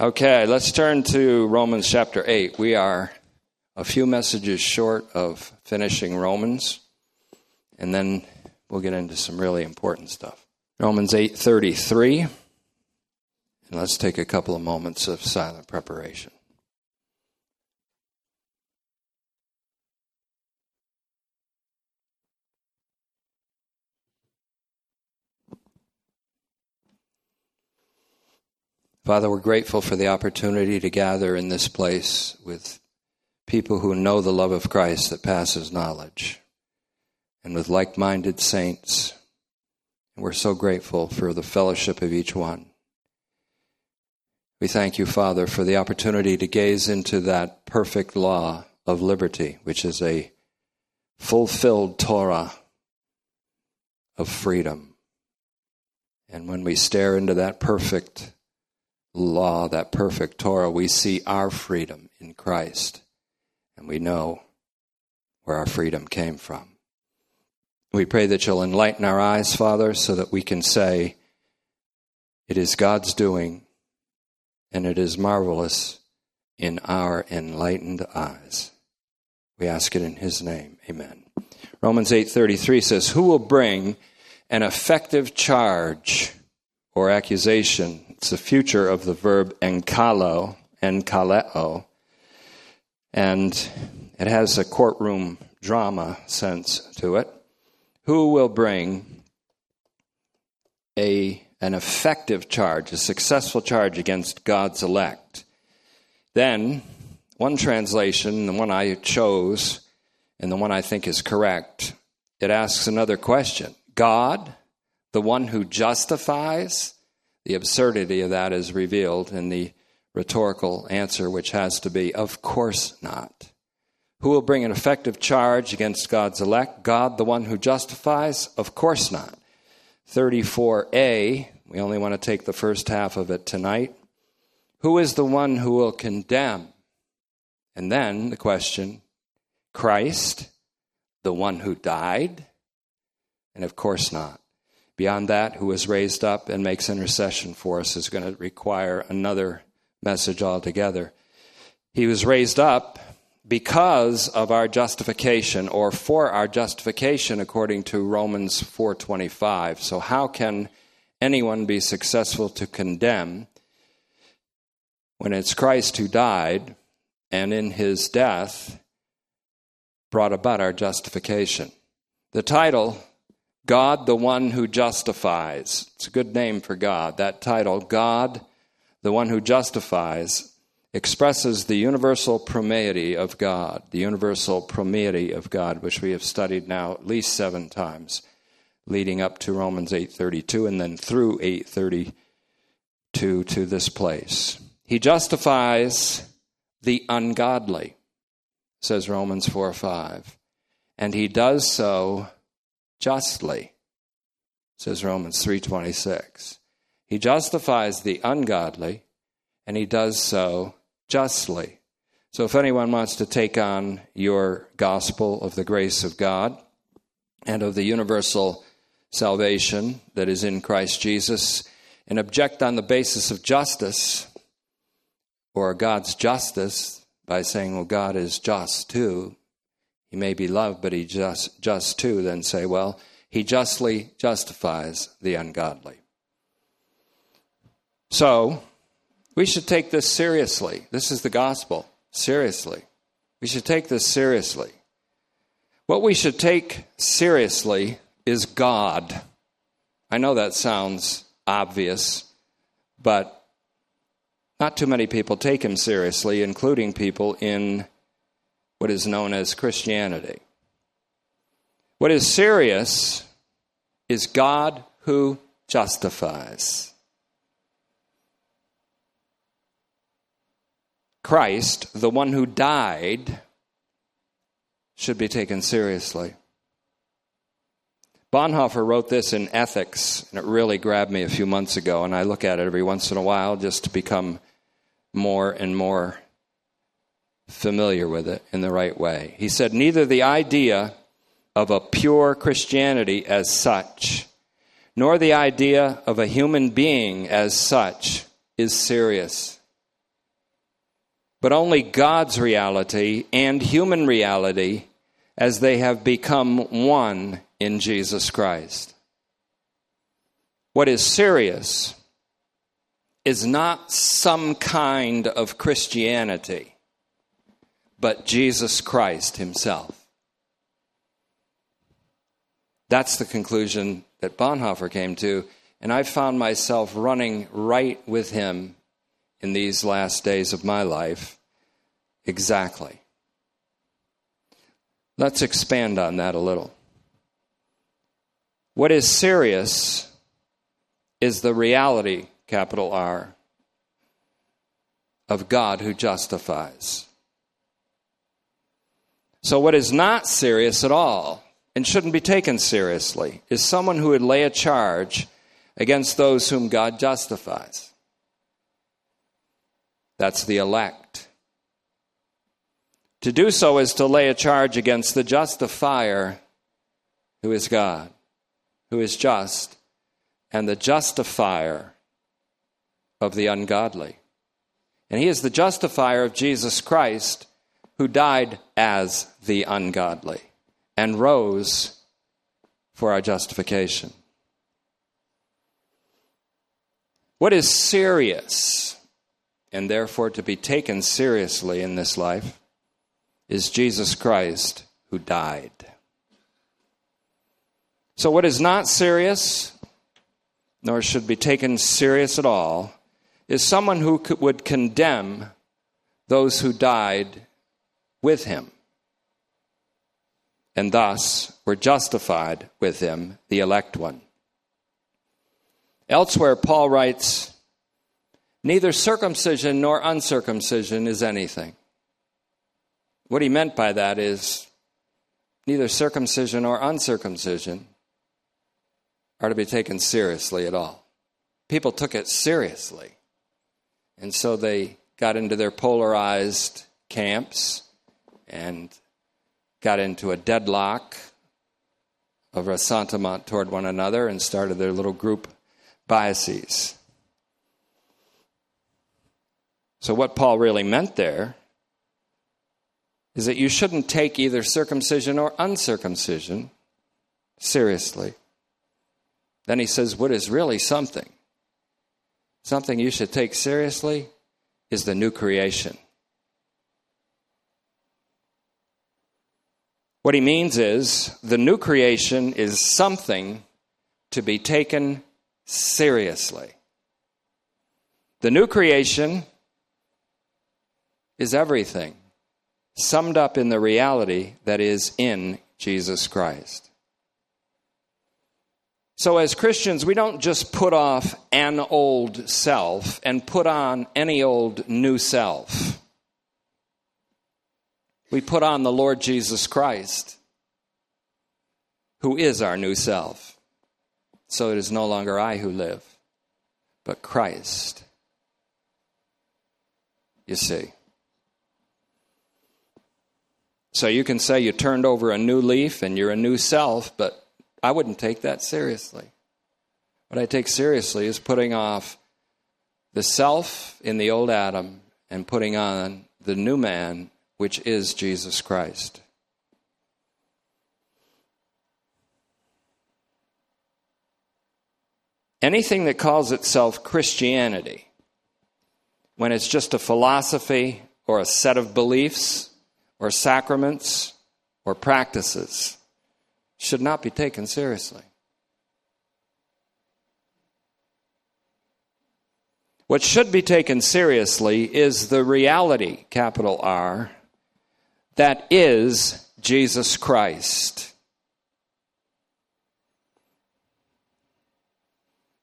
Okay, let's turn to Romans chapter 8. We are a few messages short of finishing Romans, and then we'll get into some really important stuff. Romans 8:33. And let's take a couple of moments of silent preparation. Father, we're grateful for the opportunity to gather in this place with people who know the love of Christ that passes knowledge and with like minded saints. And we're so grateful for the fellowship of each one. We thank you, Father, for the opportunity to gaze into that perfect law of liberty, which is a fulfilled Torah of freedom. And when we stare into that perfect law, that perfect Torah, we see our freedom in Christ. And we know where our freedom came from. We pray that you'll enlighten our eyes, Father, so that we can say, It is God's doing, and it is marvelous in our enlightened eyes. We ask it in his name. Amen. Romans 8:33 says, "Who will bring an effective charge or accusation it's the future of the verb enkalo, enkaleo, and it has a courtroom drama sense to it. Who will bring a an effective charge, a successful charge against God's elect? Then, one translation, the one I chose, and the one I think is correct, it asks another question God, the one who justifies, the absurdity of that is revealed in the rhetorical answer, which has to be, Of course not. Who will bring an effective charge against God's elect? God, the one who justifies? Of course not. 34a, we only want to take the first half of it tonight. Who is the one who will condemn? And then the question Christ, the one who died? And of course not. Beyond that, who was raised up and makes intercession for us is going to require another message altogether. He was raised up because of our justification or for our justification according to Romans 4:25. So how can anyone be successful to condemn when it's Christ who died and in his death brought about our justification? The title God, the one who justifies. It's a good name for God. That title, God, the one who justifies, expresses the universal promeity of God, the universal promeity of God, which we have studied now at least seven times, leading up to Romans 8:32 and then through 8:32 to this place. He justifies the ungodly, says Romans 4:5, and he does so justly, says Romans 3:26. He justifies the ungodly and he does so justly. So if anyone wants to take on your gospel of the grace of God and of the universal salvation that is in Christ Jesus and object on the basis of justice or God's justice by saying, well, God is just too, he may be loved, but he just just too, then say, well, he justly justifies the ungodly. So, we should take this seriously. This is the gospel. Seriously. We should take this seriously. What we should take seriously is God. I know that sounds obvious, but not too many people take him seriously, including people in what is known as Christianity. What is serious is God who justifies. Christ, the one who died, should be taken seriously. Bonhoeffer wrote this in Ethics, and it really grabbed me a few months ago, and I look at it every once in a while just to become more and more familiar with it in the right way. He said, Neither the idea of a pure Christianity as such, nor the idea of a human being as such, is serious. but only God's reality and human reality as they have become one in Jesus Christ. What is serious is not some kind of Christianity, but Jesus Christ Himself. That's the conclusion that Bonhoeffer came to, and I found myself running right with him in these last days of my life. Exactly. Let's expand on that a little. What is serious is the reality, capital R, of God who justifies. So, what is not serious at all and shouldn't be taken seriously is someone who would lay a charge against those whom God justifies. That's the elect. To do so is to lay a charge against the justifier who is God, who is just, and the justifier of the ungodly. And he is the justifier of Jesus Christ, who died as the ungodly and rose for our justification. What is serious and therefore to be taken seriously in this life is Jesus Christ who died. So, what is not serious, nor should be taken serious at all, is someone who would condemn those who died with him, and thus were justified with him, the elect one. Elsewhere, Paul writes, Neither circumcision nor uncircumcision is anything. What he meant by that is neither circumcision or uncircumcision are to be taken seriously at all. People took it seriously. And so they got into their polarized camps and got into a deadlock of ressentiment toward one another and started their little group biases. So, what Paul really meant there is that you shouldn't take either circumcision or uncircumcision seriously. Then he says, What is really something? Something you should take seriously is the new creation. What he means is the new creation is something to be taken seriously. The new creation is everything, summed up in the reality that is in Jesus Christ. So, as Christians, we don't just put off an old self and put on any old new self. We put on the Lord Jesus Christ, who is our new self. So it is no longer I who live, but Christ. You see. So you can say you turned over a new leaf and you're a new self, but I wouldn't take that seriously. What I take seriously is putting off the self in the old Adam and putting on the new man, which is Jesus Christ. Anything that calls itself Christianity, when it's just a philosophy or a set of beliefs, or sacraments or practices should not be taken seriously. What should be taken seriously is the reality, capital R, that is Jesus Christ.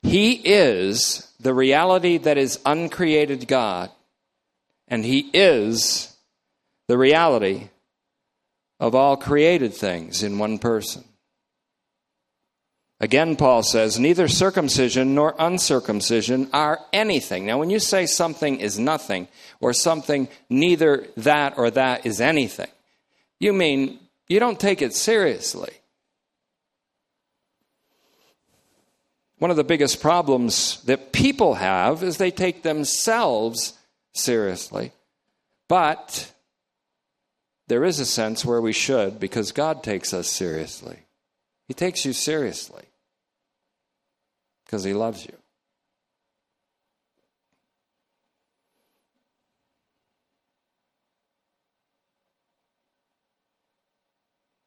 He is the reality that is uncreated God, and He is the reality of all created things in one person. Again, Paul says, neither circumcision nor uncircumcision are anything. Now, when you say something is nothing, or something neither that or that is anything, you mean you don't take it seriously. One of the biggest problems that people have is they take themselves seriously But there is a sense where we should because God takes us seriously. He takes you seriously because He loves you.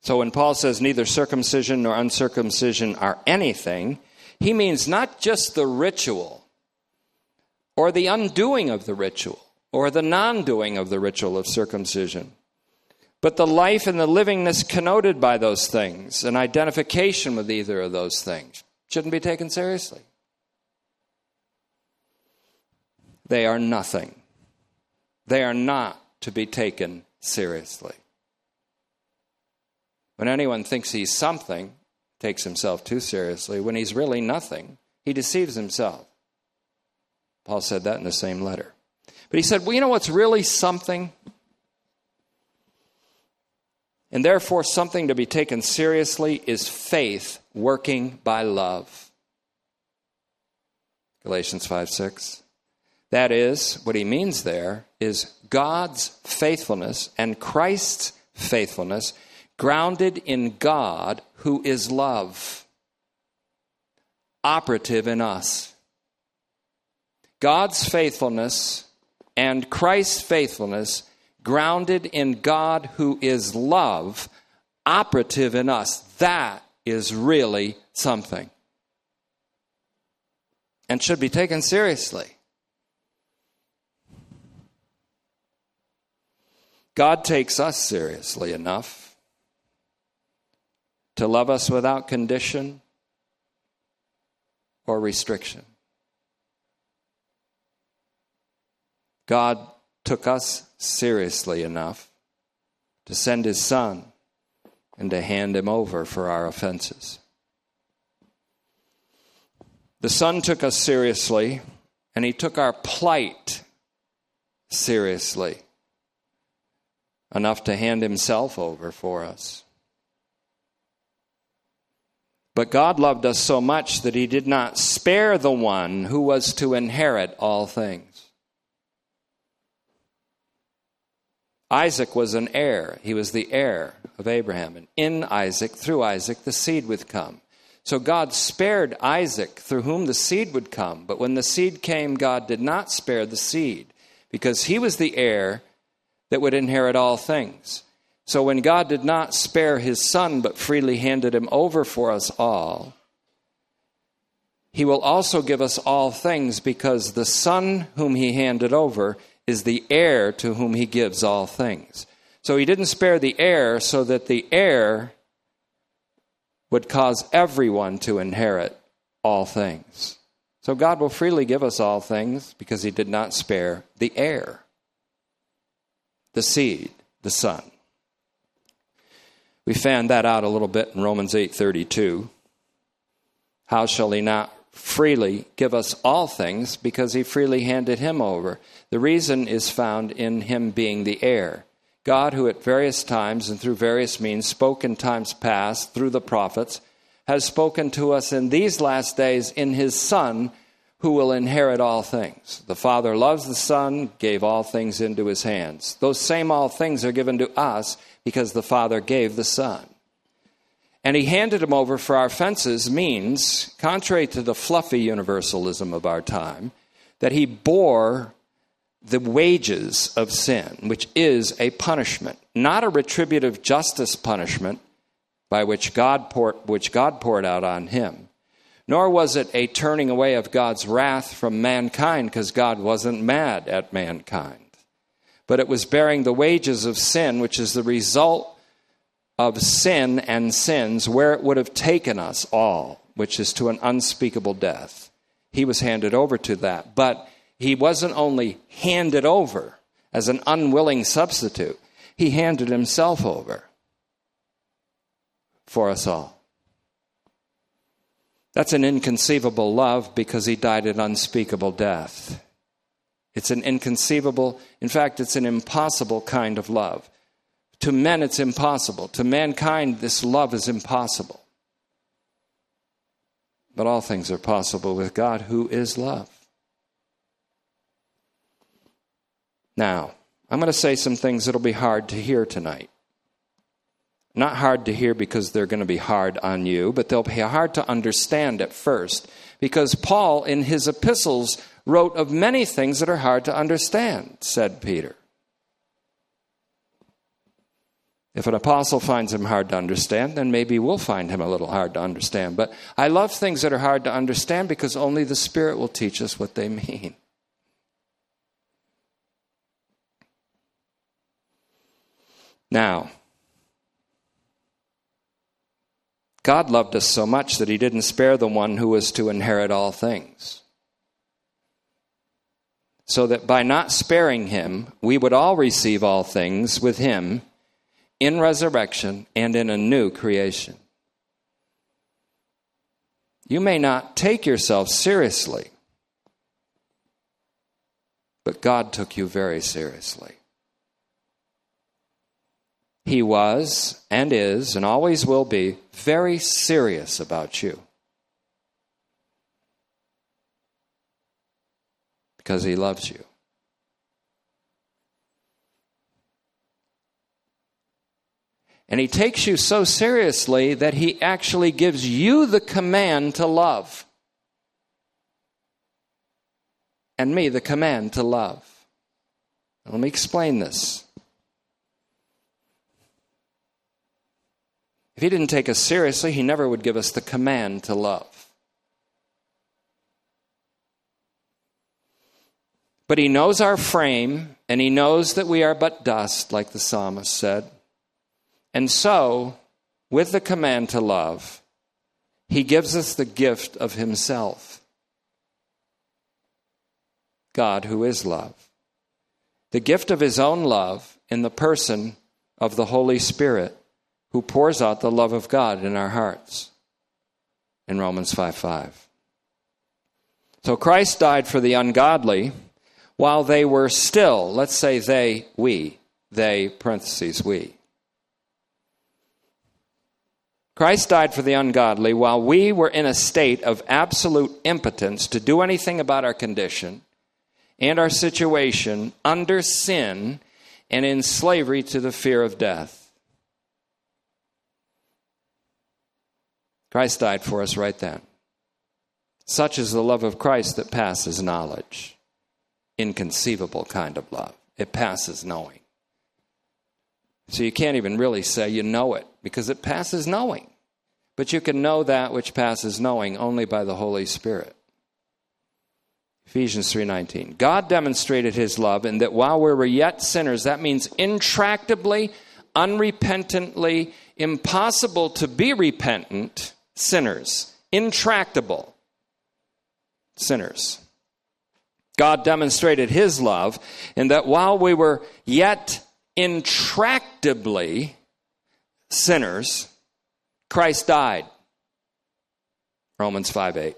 So when Paul says neither circumcision nor uncircumcision are anything, he means not just the ritual or the undoing of the ritual or the non doing of the ritual of circumcision, but the life and the livingness connoted by those things, an identification with either of those things, shouldn't be taken seriously. They are nothing. They are not to be taken seriously. When anyone thinks he's something, takes himself too seriously. When he's really nothing, he deceives himself. Paul said that in the same letter. But he said, well, you know what's really something? And therefore, something to be taken seriously is faith working by love. Galatians 5 6. That is, what he means there is God's faithfulness and Christ's faithfulness grounded in God, who is love, operative in us. God's faithfulness and Christ's faithfulness, grounded in God, who is love, operative in us. That is really something and should be taken seriously. God takes us seriously enough to love us without condition or restriction. God took us seriously enough to send his son and to hand him over for our offenses. The son took us seriously and he took our plight seriously enough to hand himself over for us. But God loved us so much that he did not spare the one who was to inherit all things. Isaac was an heir. He was the heir of Abraham. And in Isaac, through Isaac, the seed would come. So God spared Isaac, through whom the seed would come. But when the seed came, God did not spare the seed, because he was the heir that would inherit all things. So when God did not spare his son, but freely handed him over for us all, he will also give us all things because the son whom he handed over is the heir to whom he gives all things. So he didn't spare the heir so that the heir would cause everyone to inherit all things. So God will freely give us all things because he did not spare the heir, the seed, the son. We found that out a little bit in Romans 8:32. How shall he not freely give us all things because he freely handed him over? The reason is found in him being the heir. God, who at various times and through various means spoke in times past through the prophets, has spoken to us in these last days in his Son, who will inherit all things. The Father loves the Son, gave all things into his hands. Those same all things are given to us because the Father gave the Son. And he handed him over for our offenses means, contrary to the fluffy universalism of our time, that he bore the wages of sin, which is a punishment, not a retributive justice punishment by which God poured, which God poured out on him, nor was it a turning away of God's wrath from mankind because God wasn't mad at mankind but it was bearing the wages of sin, which is the result of sin and sins, where it would have taken us all, which is to an unspeakable death. He was handed over to that. But he wasn't only handed over as an unwilling substitute, he handed himself over for us all. That's an inconceivable love because he died an unspeakable death. It's an inconceivable, in fact, it's an impossible kind of love. To men, it's impossible. To mankind, this love is impossible. But all things are possible with God, who is love. Now, I'm going to say some things that'll be hard to hear tonight. Not hard to hear because they're going to be hard on you, but they'll be hard to understand at first because Paul, in his epistles, wrote of many things that are hard to understand, said Peter. If an apostle finds him hard to understand, then maybe we'll find him a little hard to understand. But I love things that are hard to understand because only the Spirit will teach us what they mean. Now, God loved us so much that he didn't spare the one who was to inherit all things. So that by not sparing him, we would all receive all things with him in resurrection and in a new creation. You may not take yourself seriously, but God took you very seriously. He was and is and always will be very serious about you. Because he loves you. And he takes you so seriously that he actually gives you the command to love. And me the command to love. Let me explain this. If he didn't take us seriously, he never would give us the command to love. But he knows our frame, and he knows that we are but dust, like the psalmist said. And so, with the command to love, he gives us the gift of himself. God, who is love. The gift of his own love in the person of the Holy Spirit, who pours out the love of God in our hearts. In Romans 5 5. So Christ died for the ungodly while they were still, let's say they, we, they, parentheses, we Christ died for the ungodly while we were in a state of absolute impotence to do anything about our condition and our situation under sin and in slavery to the fear of death. Christ died for us right then. Such is the love of Christ that passes knowledge. Inconceivable kind of love. It passes knowing. So you can't even really say you know it because it passes knowing. But you can know that which passes knowing only by the Holy Spirit. Ephesians 3:19. God demonstrated his love in that while we were yet sinners, that means intractably, unrepentantly, impossible to be repentant sinners, intractable sinners. God demonstrated his love in that while we were yet intractably sinners, Christ died. Romans 5 8.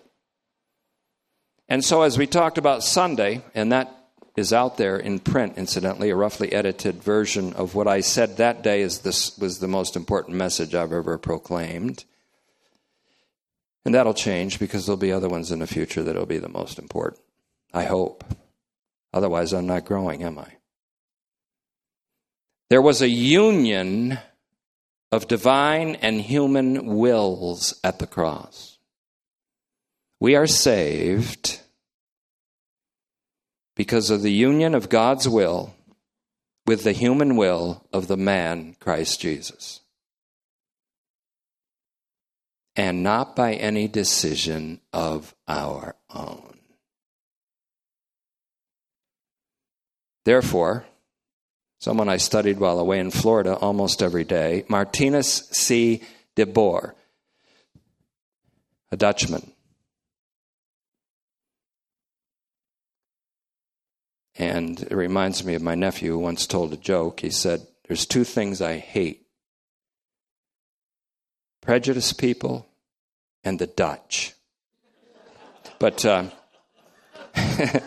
And so, as we talked about Sunday, and that is out there in print, incidentally, a roughly edited version of what I said that day is this was the most important message I've ever proclaimed. And that'll change because there'll be other ones in the future that'll be the most important. I hope. Otherwise, I'm not growing, am I? There was a union of divine and human wills at the cross. We are saved because of the union of God's will with the human will of the man Christ Jesus. And not by any decision of our own. Therefore, someone I studied while away in Florida almost every day, Martinus C. de Boer, a Dutchman. And it reminds me of my nephew who once told a joke. He said, There's two things I hate prejudiced people and the Dutch. But uh,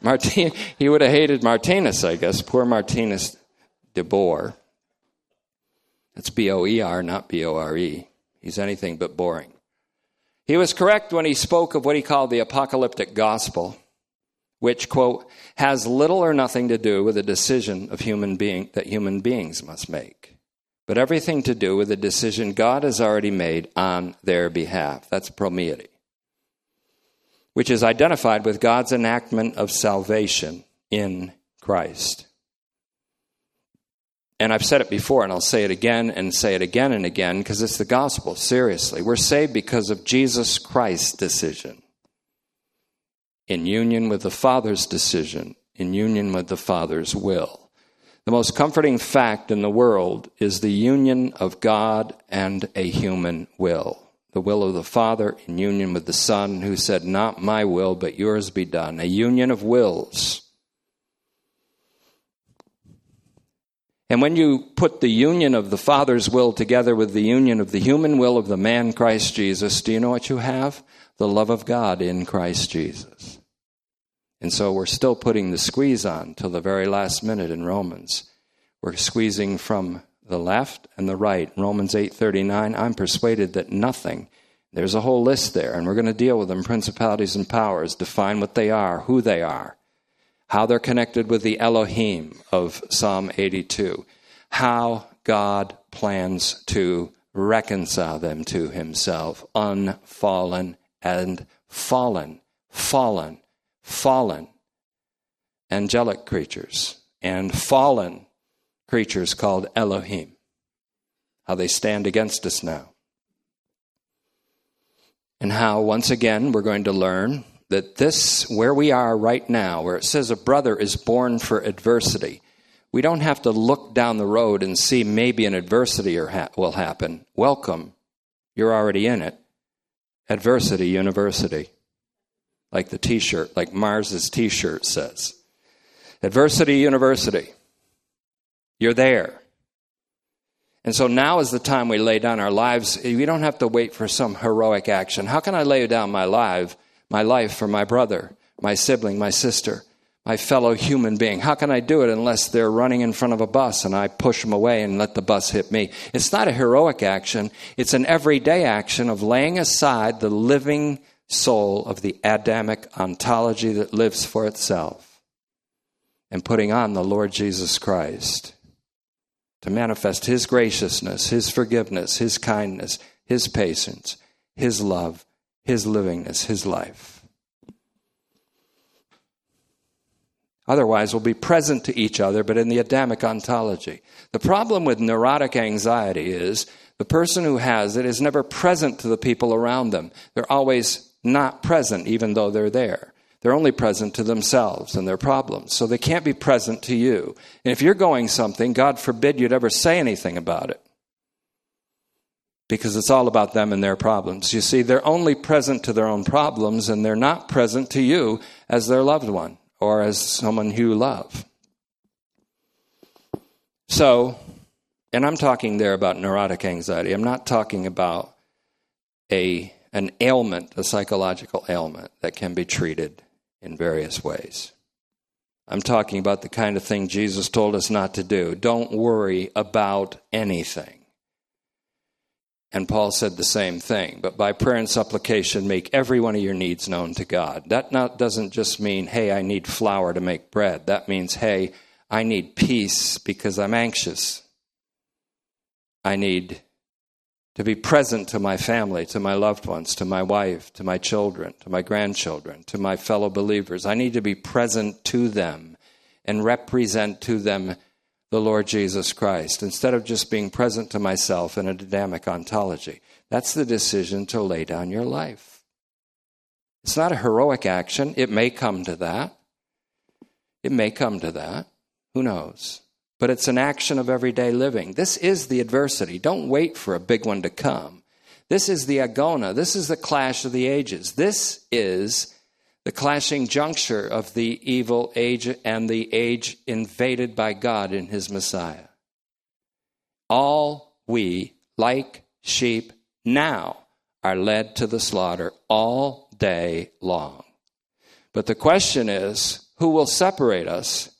Martin, he would have hated Martinus, I guess. Poor Martinus de Boer. That's B O E R, not B O R E. He's anything but boring. He was correct when he spoke of what he called the apocalyptic gospel, which, quote, has little or nothing to do with the decision of human being that human beings must make, but everything to do with a decision God has already made on their behalf. That's promeity, which is identified with God's enactment of salvation in Christ. And I've said it before, and I'll say it again and say it again and again because it's the gospel, seriously. We're saved because of Jesus Christ's decision in union with the Father's decision, in union with the Father's will. The most comforting fact in the world is the union of God and a human will. The will of the Father in union with the Son, who said, Not my will, but yours be done. A union of wills. And when you put the union of the Father's will together with the union of the human will of the man Christ Jesus, do you know what you have? The love of God in Christ Jesus. And so we're still putting the squeeze on till the very last minute in Romans. We're squeezing from the left and the right. Romans 8:39, I'm persuaded that nothing there's a whole list there and we're going to deal with them principalities and powers, define what they are, who they are, how they're connected with the Elohim of Psalm 82, how God plans to reconcile them to himself, unfallen and fallen, fallen fallen angelic creatures and fallen creatures called Elohim. How they stand against us now. And how, once again, we're going to learn that this, where we are right now, where it says a brother is born for adversity, we don't have to look down the road and see maybe an adversity will happen. Welcome. You're already in it. Adversity University like the t shirt, like Mars's t shirt says. Adversity University. You're there. And so now is the time we lay down our lives. We don't have to wait for some heroic action. How can I lay down my life, my life for my brother, my sibling, my sister, my fellow human being? How can I do it unless they're running in front of a bus and I push them away and let the bus hit me? It's not a heroic action. It's an everyday action of laying aside the living soul of the Adamic ontology that lives for itself and putting on the Lord Jesus Christ to manifest His graciousness, His forgiveness, His kindness, His patience, His love, His livingness, His life. Otherwise, we'll be present to each other, but in the Adamic ontology. The problem with neurotic anxiety is the person who has it is never present to the people around them. They're always not present, even though they're there. They're only present to themselves and their problems. So they can't be present to you. And if you're going something, God forbid you'd ever say anything about it. Because it's all about them and their problems. You see, they're only present to their own problems and they're not present to you as their loved one or as someone you love. So, and I'm talking there about neurotic anxiety. I'm not talking about a an ailment, a psychological ailment that can be treated in various ways. I'm talking about the kind of thing Jesus told us not to do. Don't worry about anything. And Paul said the same thing, but by prayer and supplication, make every one of your needs known to God. That not, doesn't just mean, hey, I need flour to make bread. That means, hey, I need peace because I'm anxious. I need to be present to my family, to my loved ones, to my wife, to my children, to my grandchildren, to my fellow believers. I need to be present to them and represent to them the Lord Jesus Christ instead of just being present to myself in a Adamic ontology. That's the decision to lay down your life. It's not a heroic action. It may come to that. It may come to that. Who knows? But it's an action of everyday living. This is the adversity. Don't wait for a big one to come. This is the agona. This is the clash of the ages. This is the clashing juncture of the evil age and the age invaded by God in his Messiah. All we, like sheep, now are led to the slaughter all day long. But the question is who will separate us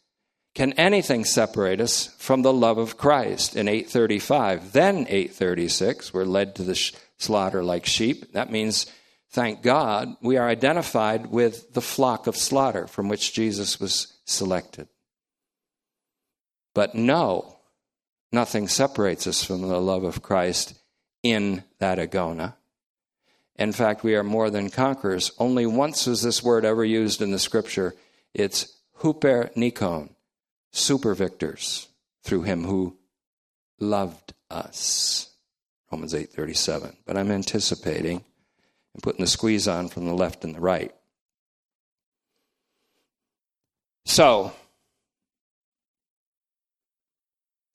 can anything separate us from the love of Christ? In 835, then 836, we're led to the sh- slaughter like sheep. That means thank God, we are identified with the flock of slaughter from which Jesus was selected. But no, nothing separates us from the love of Christ in that agona. In fact, we are more than conquerors. Only once was this word ever used in the scripture. It's huper nikon, super victors, through him who loved us. Romans 8:37. But I'm anticipating and putting the squeeze on from the left and the right. So,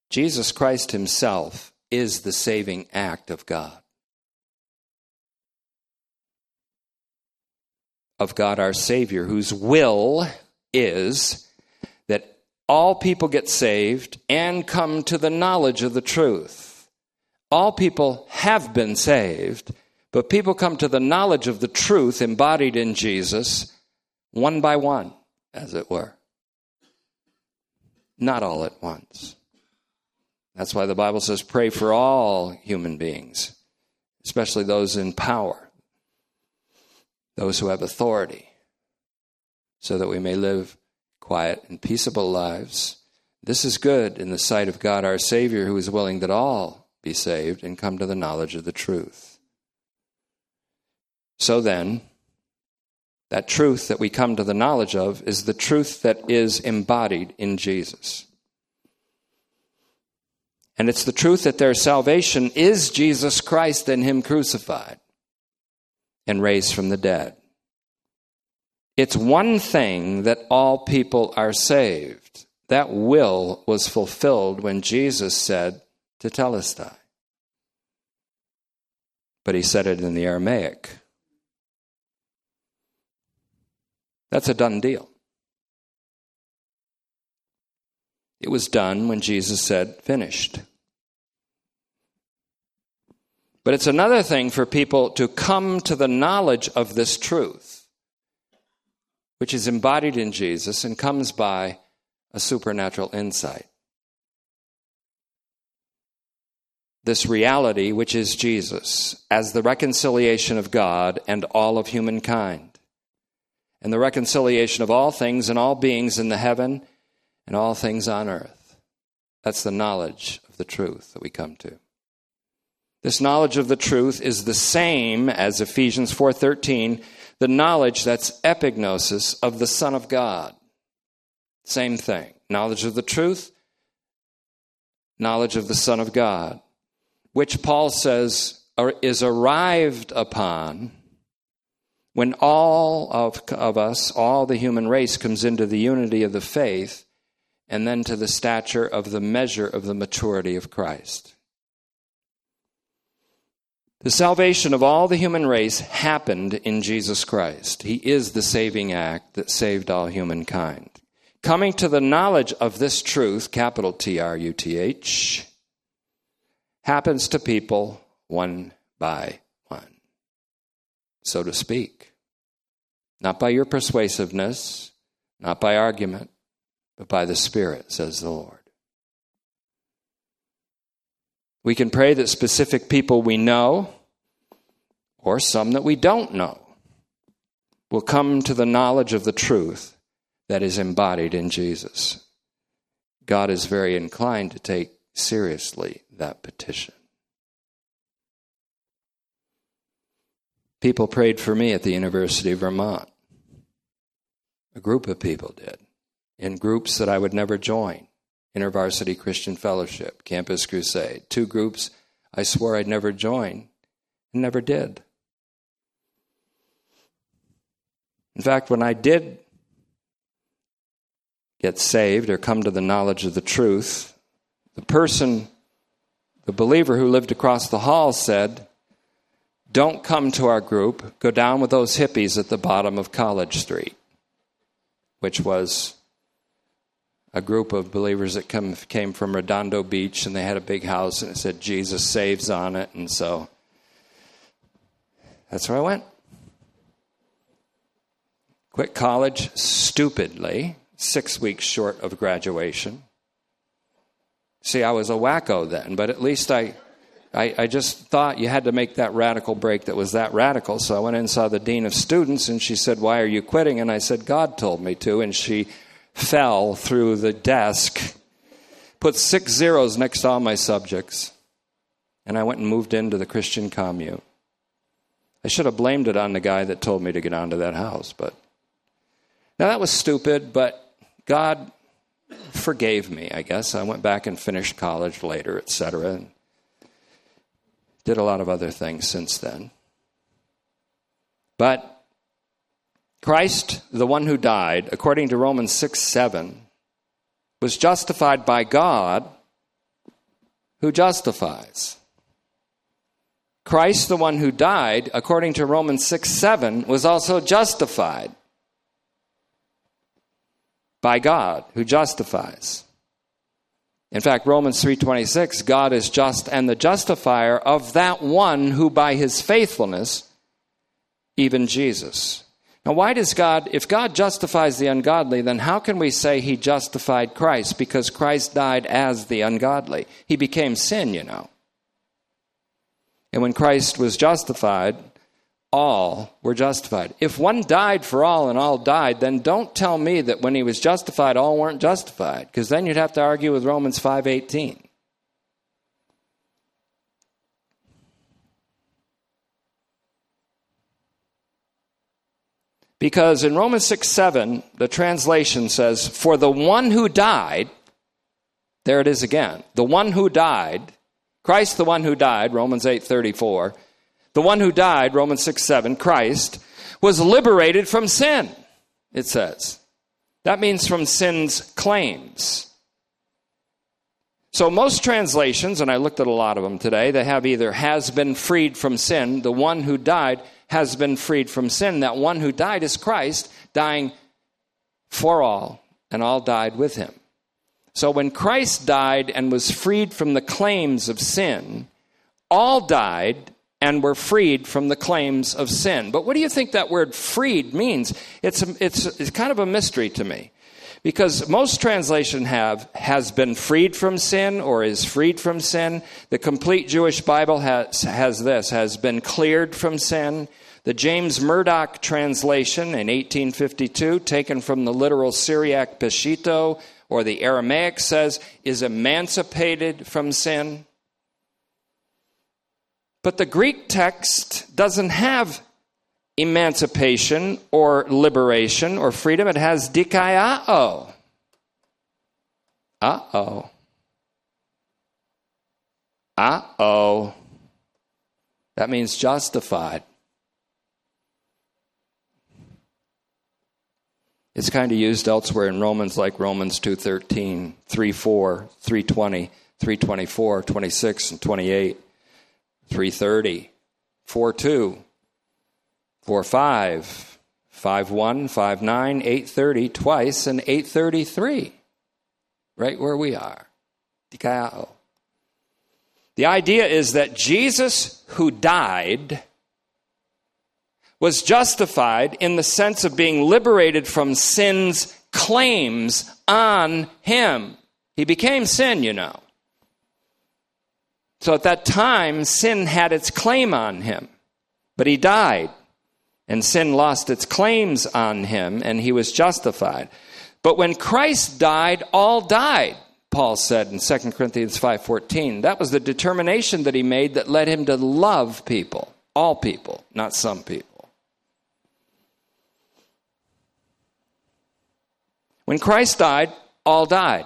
Jesus Christ himself is the saving act of God. Of God our Savior, whose will is all people get saved and come to the knowledge of the truth. All people have been saved, but people come to the knowledge of the truth embodied in Jesus one by one, as it were. Not all at once. That's why the Bible says pray for all human beings, especially those in power, those who have authority, so that we may live quiet and peaceable lives. This is good in the sight of God our Savior, who is willing that all be saved and come to the knowledge of the truth. So then, that truth that we come to the knowledge of is the truth that is embodied in Jesus. And it's the truth that their salvation is Jesus Christ and Him crucified and raised from the dead. It's one thing that all people are saved. That will was fulfilled when Jesus said tetelestai. But he said it in the Aramaic. That's a done deal. It was done when Jesus said, finished. But it's another thing for people to come to the knowledge of this truth, which is embodied in Jesus and comes by a supernatural insight. This reality, which is Jesus, as the reconciliation of God and all of humankind, and the reconciliation of all things and all beings in the heaven and all things on earth. That's the knowledge of the truth that we come to. This knowledge of the truth is the same as Ephesians 4:13, the knowledge that's epignosis of the Son of God. Same thing. Knowledge of the truth, knowledge of the Son of God, which Paul says is arrived upon when all of, of us, all the human race, comes into the unity of the faith and then to the stature of the measure of the maturity of Christ. The salvation of all the human race happened in Jesus Christ. He is the saving act that saved all humankind. Coming to the knowledge of this truth, capital T R U T H, happens to people one by one, so to speak. Not by your persuasiveness, not by argument, but by the Spirit, says the Lord. We can pray that specific people we know, or some that we don't know, will come to the knowledge of the truth that is embodied in Jesus. God is very inclined to take seriously that petition. People prayed for me at the University of Vermont. A group of people did in groups that I would never join InterVarsity Christian Fellowship, Campus Crusade. Two groups I swore I'd never join and never did. In fact, when I did get saved or come to the knowledge of the truth, the person, the believer who lived across the hall said, Don't come to our group, go down with those hippies at the bottom of College Street, which was a group of believers that come, came from Redondo Beach, and they had a big house, and it said Jesus Saves on it. And so that's where I went. Quit college stupidly, six weeks short of graduation. See, I was a wacko then, but at least I, I, I, just thought you had to make that radical break that was that radical. So I went in and saw the dean of students, and she said, Why are you quitting? And I said, God told me to. And she fell through the desk, put six zeros next to all my subjects, and I went and moved into the Christian commune. I should have blamed it on the guy that told me to get onto that house, but now that was stupid, but God forgave me, I guess. I went back and finished college later, etc., and did a lot of other things since then. But Christ, the one who died, according to Romans 6 7, was justified by God who justifies. Christ, the one who died, according to Romans 6 7, was also justified by God who justifies. In fact, Romans 3:26, God is just and the justifier of that one who by his faithfulness even Jesus. Now, why does God, if God justifies the ungodly, then how can we say he justified Christ? Because Christ died as the ungodly. He became sin, you know. And when Christ was justified, all were justified. If one died for all and all died, then don't tell me that when he was justified, all weren't justified, because then you'd have to argue with Romans 5:18. Because in Romans 6 7, the translation says, For the one who died, there it is again, the one who died, Christ the one who died, Romans 8 34, the one who died, Romans 6 7, Christ, was liberated from sin, it says. That means from sin's claims. So, most translations, and I looked at a lot of them today, they have either has been freed from sin, the one who died, has been freed from sin. That one who died is Christ, dying for all, and all died with him. So when Christ died and was freed from the claims of sin, all died and were freed from the claims of sin. But what do you think that word freed means? It's, it's, it's kind of a mystery to me. Because most translation have has been freed from sin or is freed from sin. The complete Jewish Bible has, has this, has been cleared from sin. The James Murdock translation in 1852, taken from the literal Syriac Peshitta or the Aramaic, says, is emancipated from sin. But the Greek text doesn't have emancipation or liberation or freedom, it has dikaiao. Uh oh. Uh oh. That means justified. It's kind of used elsewhere in Romans like Romans 2:13, 3:4, 3:20, 3:24, 26 and 28, 3:30, 4:2, 4:5, 5:1, 5:9, 8:30 twice and 8:33. Right where we are. The idea is that Jesus who died was justified in the sense of being liberated from sin's claims on him. He became sin, you know. So at that time, sin had its claim on him, but he died, and sin lost its claims on him, and he was justified. But when Christ died, all died. Paul said in 2 Corinthians 5:14. That was the determination that he made that led him to love people, all people, not some people. When Christ died, all died.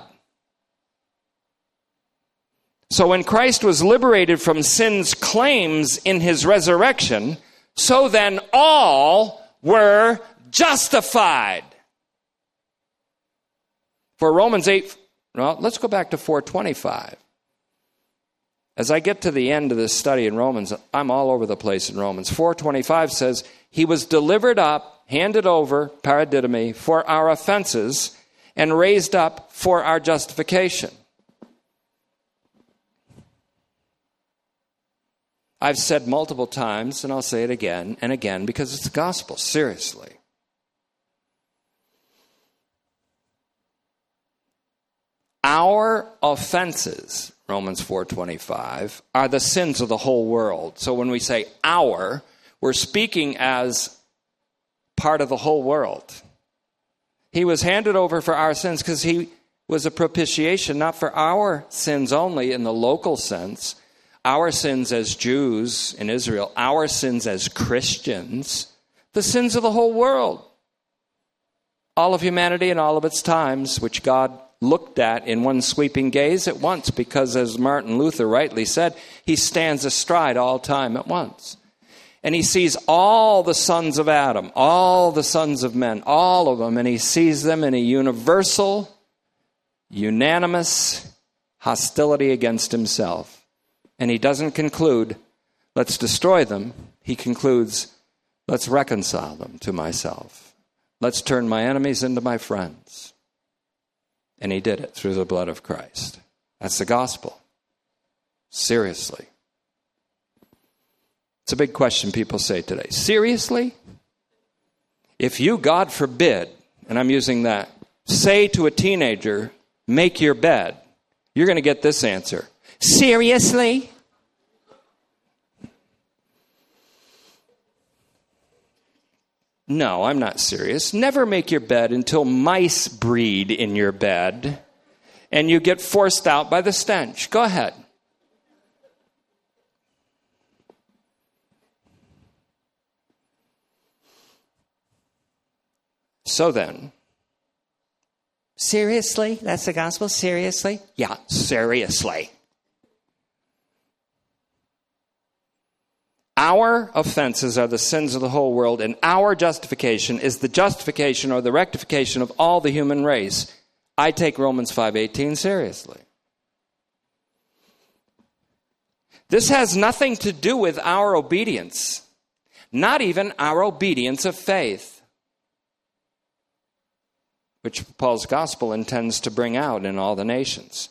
So when Christ was liberated from sin's claims in his resurrection, so then all were justified. For Romans 8, well, let's go back to 425. As I get to the end of this study in Romans, I'm all over the place in Romans. 425 says, He was delivered up handed over, paradidomi, for our offenses and raised up for our justification. I've said multiple times, and I'll say it again and again because it's the gospel, seriously. Our offenses Romans 4:25, are the sins of the whole world. So when we say our, we're speaking as part of the whole world. He was handed over for our sins because he was a propitiation, not for our sins only in the local sense, our sins as Jews in Israel, our sins as Christians, the sins of the whole world. All of humanity and all of its times, which God looked at in one sweeping gaze at once, because as Martin Luther rightly said, he stands astride all time at once. And he sees all the sons of Adam, all the sons of men, all of them, and he sees them in a universal, unanimous hostility against himself. And he doesn't conclude, let's destroy them. He concludes, let's reconcile them to myself. Let's turn my enemies into my friends. And he did it through the blood of Christ. That's the gospel. Seriously. It's a big question people say today. Seriously? If you, God forbid, and I'm using that, say to a teenager, make your bed, you're going to get this answer. Seriously? No, I'm not serious. Never make your bed until mice breed in your bed and you get forced out by the stench. Go ahead. So then, seriously? That's the gospel? Seriously? Yeah, seriously. Our offenses are the sins of the whole world, and our justification is the justification or the rectification of all the human race. I take Romans 5:18 seriously. This has nothing to do with our obedience, not even our obedience of faith, which Paul's gospel intends to bring out in all the nations.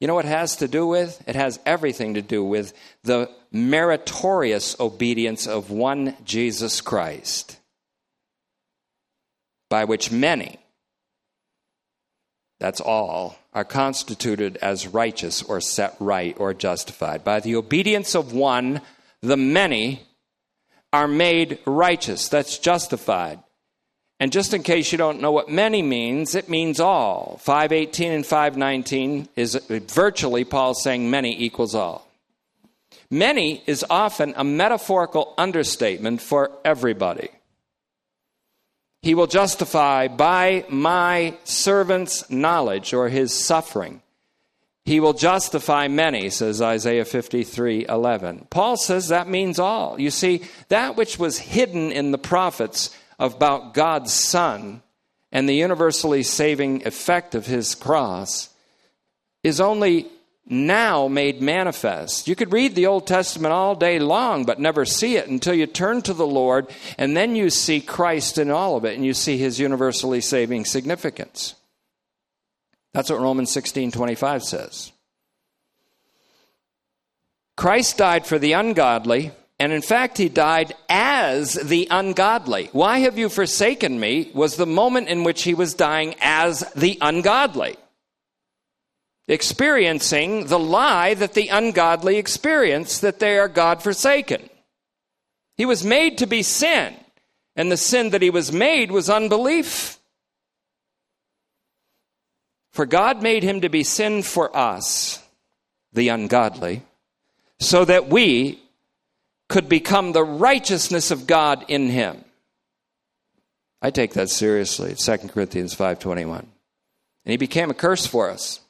You know what it has to do with? It has everything to do with the meritorious obedience of one Jesus Christ, by which many, that's all, are constituted as righteous or set right or justified. By the obedience of one, the many are made righteous. That's justified. And just in case you don't know what many means, it means all. 518 and 519 is virtually Paul saying many equals all. Many is often a metaphorical understatement for everybody. He will justify by my servant's knowledge or his suffering. He will justify many, says Isaiah 53 11. Paul says that means all. You see, that which was hidden in the prophets about God's Son and the universally saving effect of his cross is only now made manifest. You could read the Old Testament all day long, but never see it until you turn to the Lord, and then you see Christ in all of it, and you see his universally saving significance. That's what Romans 16 25 says. Christ died for the ungodly and in fact, he died as the ungodly. Why have you forsaken me? was the moment in which he was dying as the ungodly, experiencing the lie that the ungodly experience that they are God forsaken. He was made to be sin, and the sin that he was made was unbelief. For God made him to be sin for us, the ungodly, so that we could become the righteousness of God in him. I take that seriously. 2 Corinthians 5:21. And he became a curse for us.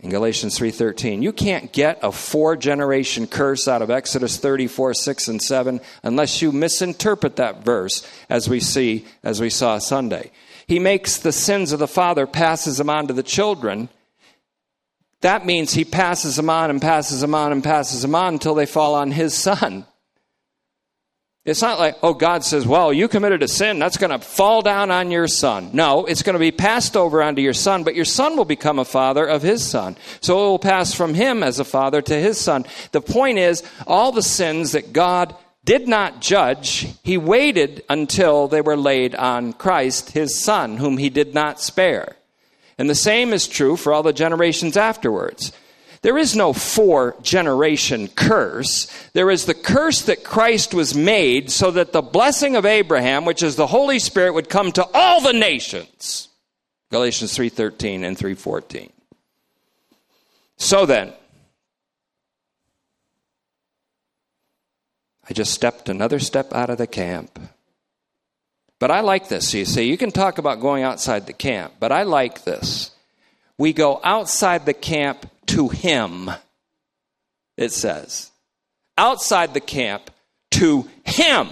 In Galatians 3:13, you can't get a four generation curse out of Exodus 34, 6 and 7 unless you misinterpret that verse as we see as we saw Sunday. He makes the sins of the father passes them on to the children that means he passes them on and passes them on and passes them on until they fall on his son. It's not like, oh, God says, well, you committed a sin, that's going to fall down on your son. No, it's going to be passed over onto your son, but your son will become a father of his son. So it will pass from him as a father to his son. The point is, all the sins that God did not judge, he waited until they were laid on Christ, his son, whom he did not spare. And the same is true for all the generations afterwards. There is no four generation curse. There is the curse that Christ was made so that the blessing of Abraham, which is the Holy Spirit, would come to all the nations. Galatians 3:13 and 3:14. So then, I just stepped another step out of the camp. But I like this. You see, you can talk about going outside the camp, but I like this. We go outside the camp to Him, it says. Outside the camp to Him,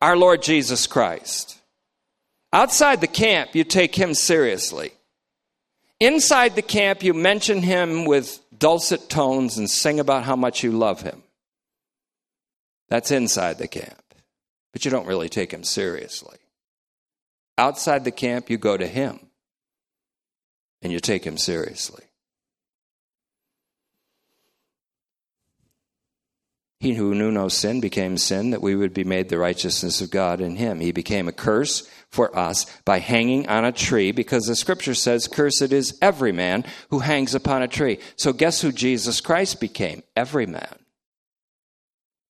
our Lord Jesus Christ. Outside the camp, you take Him seriously. Inside the camp, you mention Him with dulcet tones and sing about how much you love Him. That's inside the camp. But you don't really take him seriously. Outside the camp, you go to him and you take him seriously. He who knew no sin became sin that we would be made the righteousness of God in him. He became a curse for us by hanging on a tree because the scripture says, Cursed is every man who hangs upon a tree. So guess who Jesus Christ became? Every man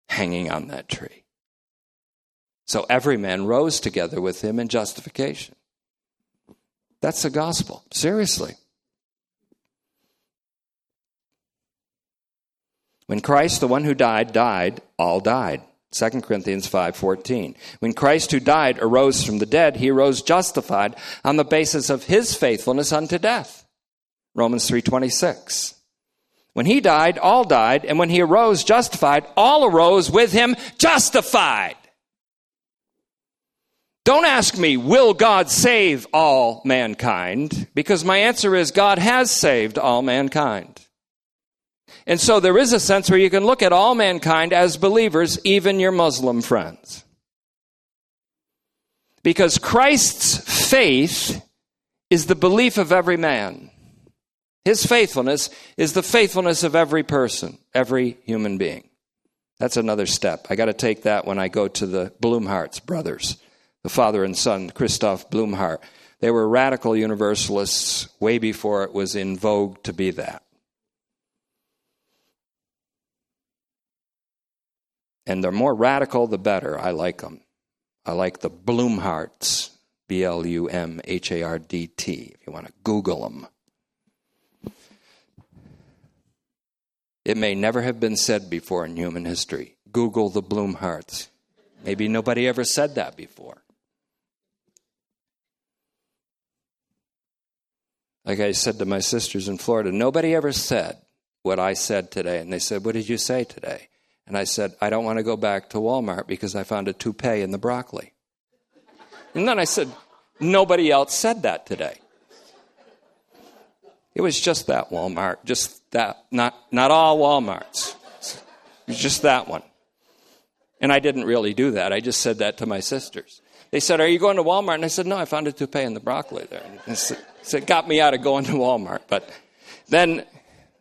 hanging on that tree. So every man rose together with him in justification. That's the gospel. Seriously. When Christ, the one who died, died, all died. 2 Corinthians 5:14. When Christ who died arose from the dead, he arose justified on the basis of his faithfulness unto death. Romans 3:26. When he died, all died, and when he arose justified, all arose with him justified. Don't ask me, will God save all mankind? Because my answer is God has saved all mankind. And so there is a sense where you can look at all mankind as believers, even your Muslim friends. Because Christ's faith is the belief of every man. His faithfulness is the faithfulness of every person, every human being. That's another step. I got to take that when I go to the Blumhardts brothers, the father and son, Christoph Blumhardt. They were radical universalists way before it was in vogue to be that. And the more radical, the better. I like them. I like the Blumhardts, B L U M H A R D T, if you want to Google them. It may never have been said before in human history. Google the Blumhardts. Maybe nobody ever said that before. Like I said to my sisters in Florida, nobody ever said what I said today. And they said, What did you say today? And I said, I don't want to go back to Walmart because I found a toupee in the broccoli. And then I said, Nobody else said that today. It was just that Walmart, just that, not, not all Walmarts. It was just that one. And I didn't really do that. I just said that to my sisters. They said, Are you going to Walmart? And I said, No, I found a toupee in the broccoli there. So it got me out of going to Walmart. But then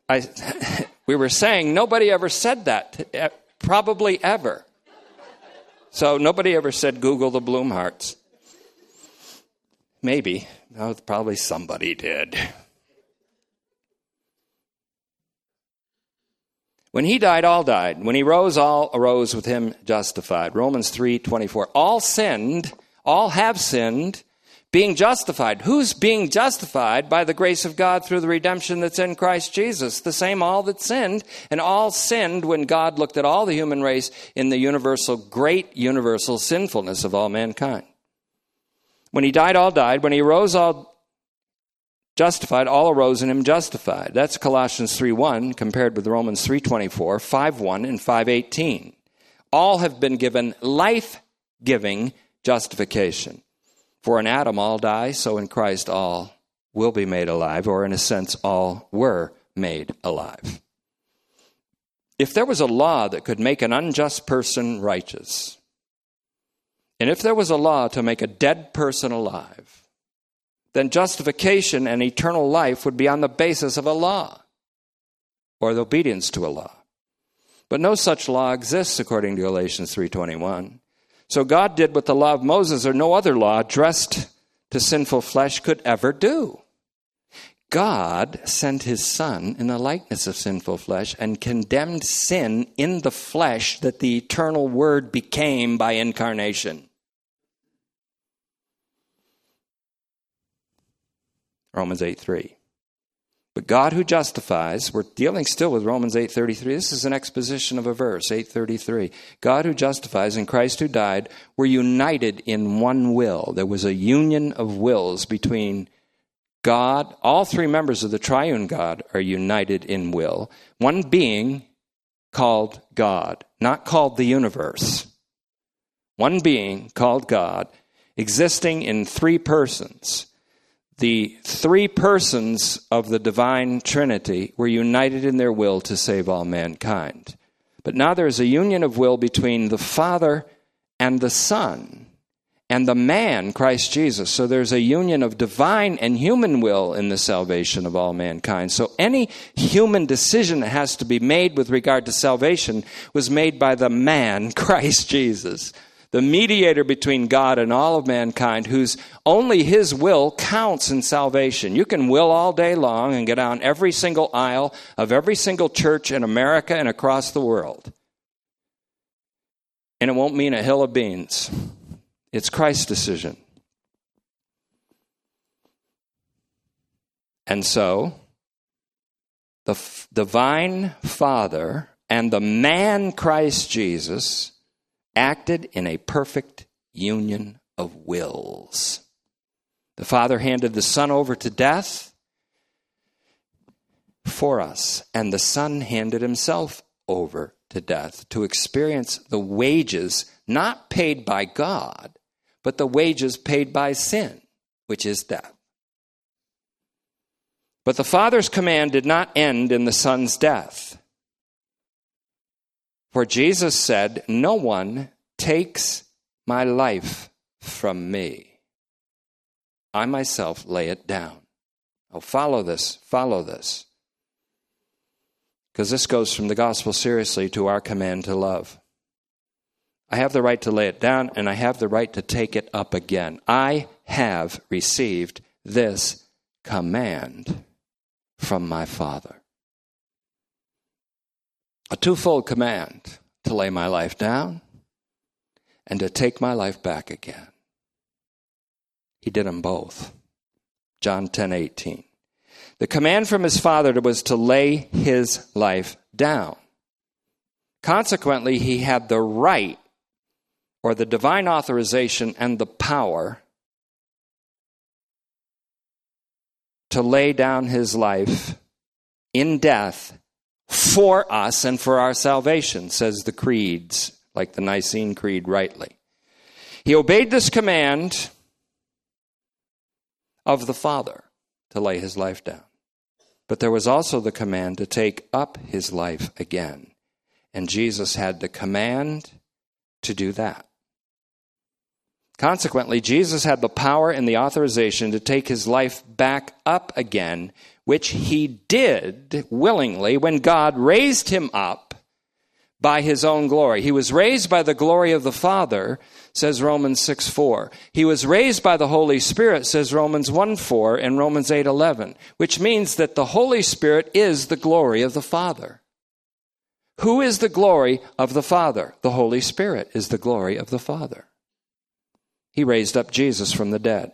I, we were saying nobody ever said that, probably ever. So nobody ever said Google the Blumhardts. Maybe. No, probably somebody did. When he died, all died. When he rose, all arose with him justified. Romans 3 24. All sinned, all have sinned, being justified. Who's being justified? By the grace of God through the redemption that's in Christ Jesus. The same all that sinned, and all sinned when God looked at all the human race in the universal, great universal sinfulness of all mankind. When he died, all died. When he rose, all justified all arose in him justified. That's colossians 3.1 compared with romans 3.24 5.1 and 5.18 all have been given life-giving justification. For in adam all die so in christ all will be made alive or in a sense all were made alive. If there was a law that could make an unjust person righteous and if there was a law to make a dead person alive then justification and eternal life would be on the basis of a law or the obedience to a law. But no such law exists according to Galatians 3:21. So God did what the law of Moses or no other law addressed to sinful flesh could ever do. God sent his Son in the likeness of sinful flesh and condemned sin in the flesh that the eternal Word became by incarnation. Romans 8 3. But God who justifies, we're dealing still with Romans 8:33. This is an exposition of a verse, 8:33. God who justifies and Christ who died were united in one will. There was a union of wills between God, all three members of the triune God are united in will. One being called God, not called the universe. One being called God, existing in three persons. The three persons of the divine Trinity were united in their will to save all mankind. But now there is a union of will between the Father and the Son and the man, Christ Jesus. So there's a union of divine and human will in the salvation of all mankind. So any human decision that has to be made with regard to salvation was made by the man, Christ Jesus, the mediator between God and all of mankind, whose only his will counts in salvation. You can will all day long and get on every single aisle of every single church in America and across the world. And it won't mean a hill of beans. It's Christ's decision. And so, the f- divine Father and the man Christ Jesus acted in a perfect union of wills. The Father handed the Son over to death for us, and the Son handed himself over to death to experience the wages not paid by God, but the wages paid by sin, which is death. But the Father's command did not end in the Son's death. For Jesus said, No one takes my life from me. I myself lay it down. Oh, follow this, follow this. Because this goes from the gospel seriously to our command to love. I have the right to lay it down and I have the right to take it up again. I have received this command from my Father. A twofold command to lay my life down and to take my life back again. He did them both. John 10 18. The command from his Father was to lay his life down. Consequently, he had the right or the divine authorization and the power to lay down his life in death for us and for our salvation, says the creeds, like the Nicene Creed rightly. He obeyed this command of the Father to lay his life down. But there was also the command to take up his life again. And Jesus had the command to do that. Consequently, Jesus had the power and the authorization to take his life back up again, which he did willingly when God raised him up by his own glory. He was raised by the glory of the Father, says Romans 6 4. He was raised by the Holy Spirit, says Romans 1 4 and Romans 8 11, which means that the Holy Spirit is the glory of the Father. Who is the glory of the Father? The Holy Spirit is the glory of the Father. He raised up Jesus from the dead.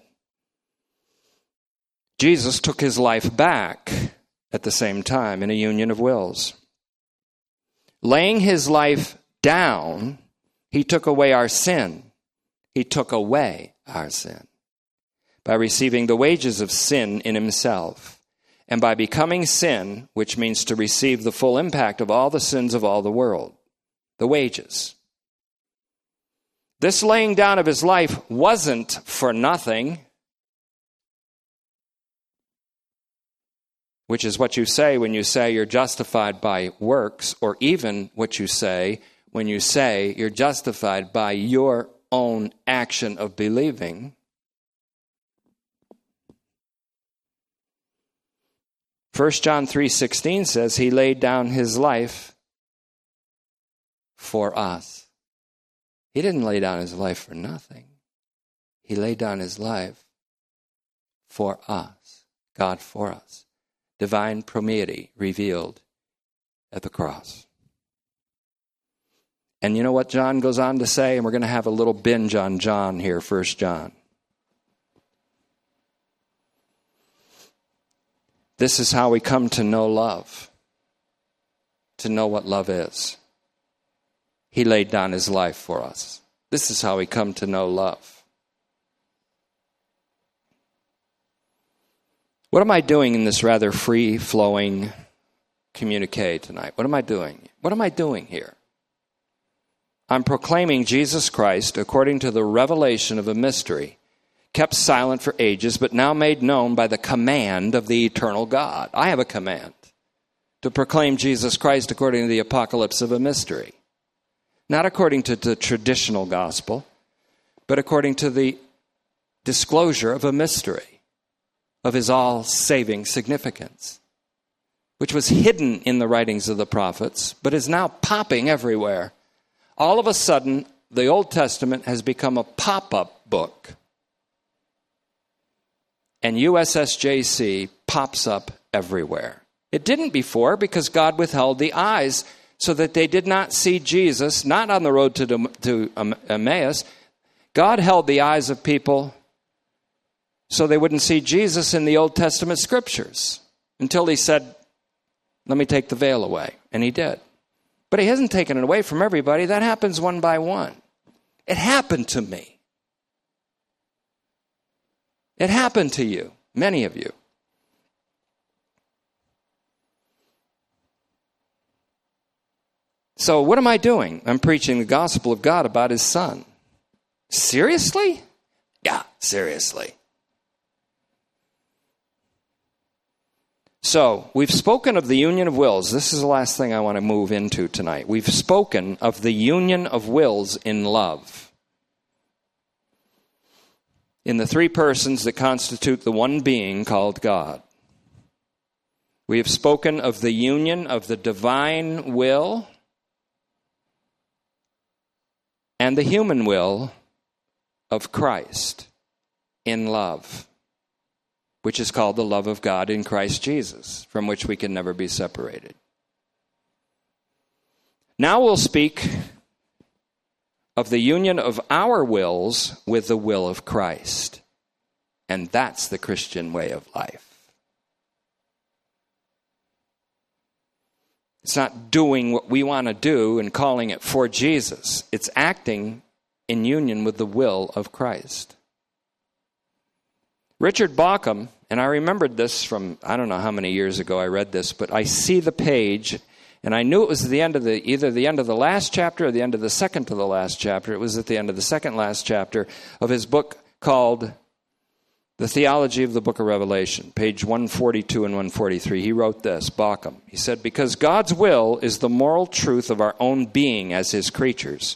Jesus took his life back at the same time in a union of wills. Laying his life down, he took away our sin. He took away our sin by receiving the wages of sin in himself and by becoming sin, which means to receive the full impact of all the sins of all the world. The wages. This laying down of his life wasn't for nothing, which is what you say when you say you're justified by works, or even what you say when you say you're justified by your own action of believing. First John 3:16 says he laid down his life for us. He didn't lay down his life for nothing. He laid down his life for us. God for us. Divine promeity revealed at the cross. And you know what John goes on to say? And we're going to have a little binge on John here, First John. This is how we come to know love, to know what love is. He laid down his life for us. This is how we come to know love. What am I doing in this rather free flowing communique tonight? What am I doing? What am I doing here? I'm proclaiming Jesus Christ according to the revelation of a mystery, kept silent for ages, but now made known by the command of the eternal God. I have a command to proclaim Jesus Christ according to the apocalypse of a mystery. Not according to the traditional gospel, but according to the disclosure of a mystery of his all saving significance, which was hidden in the writings of the prophets, but is now popping everywhere all of a sudden, the Old Testament has become a pop up book. And USSJC pops up everywhere. It didn't before because God withheld the eyes so that they did not see Jesus, not on the road to, to Emmaus. God held the eyes of people so they wouldn't see Jesus in the Old Testament scriptures until he said, Let me take the veil away. And he did. But he hasn't taken it away from everybody. That happens one by one. It happened to me. It happened to you, many of you. So, what am I doing? I'm preaching the gospel of God about his son. Seriously? Yeah, seriously. So, we've spoken of the union of wills. This is the last thing I want to move into tonight. We've spoken of the union of wills in love. In the three persons that constitute the one being called God. We have spoken of the union of the divine will and the human will of Christ in love which is called the love of God in Christ Jesus, from which we can never be separated. Now we'll speak of the union of our wills with the will of Christ. And that's the Christian way of life. It's not doing what we want to do and calling it for Jesus. It's acting in union with the will of Christ. Richard Bauckham, and I remembered this from I don't know how many years ago I read this, but I see the page and I knew it was the end of the either the end of the last chapter or the end of the second to the last chapter. It was at the end of the second last chapter of his book called The Theology of the Book of Revelation, page 142 and 143. He wrote this, Bauckham. He said, Because God's will is the moral truth of our own being as his creatures.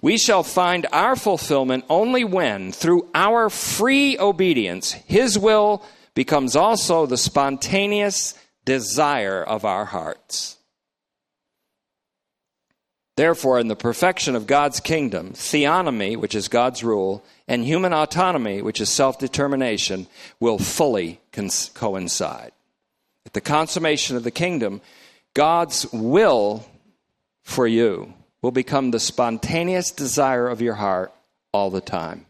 We shall find our fulfillment only when, through our free obedience, His will becomes also the spontaneous desire of our hearts. Therefore, in the perfection of God's kingdom, theonomy, which is God's rule, and human autonomy, which is self determination, will fully coincide. At the consummation of the kingdom, God's will for you will become the spontaneous desire of your heart all the time.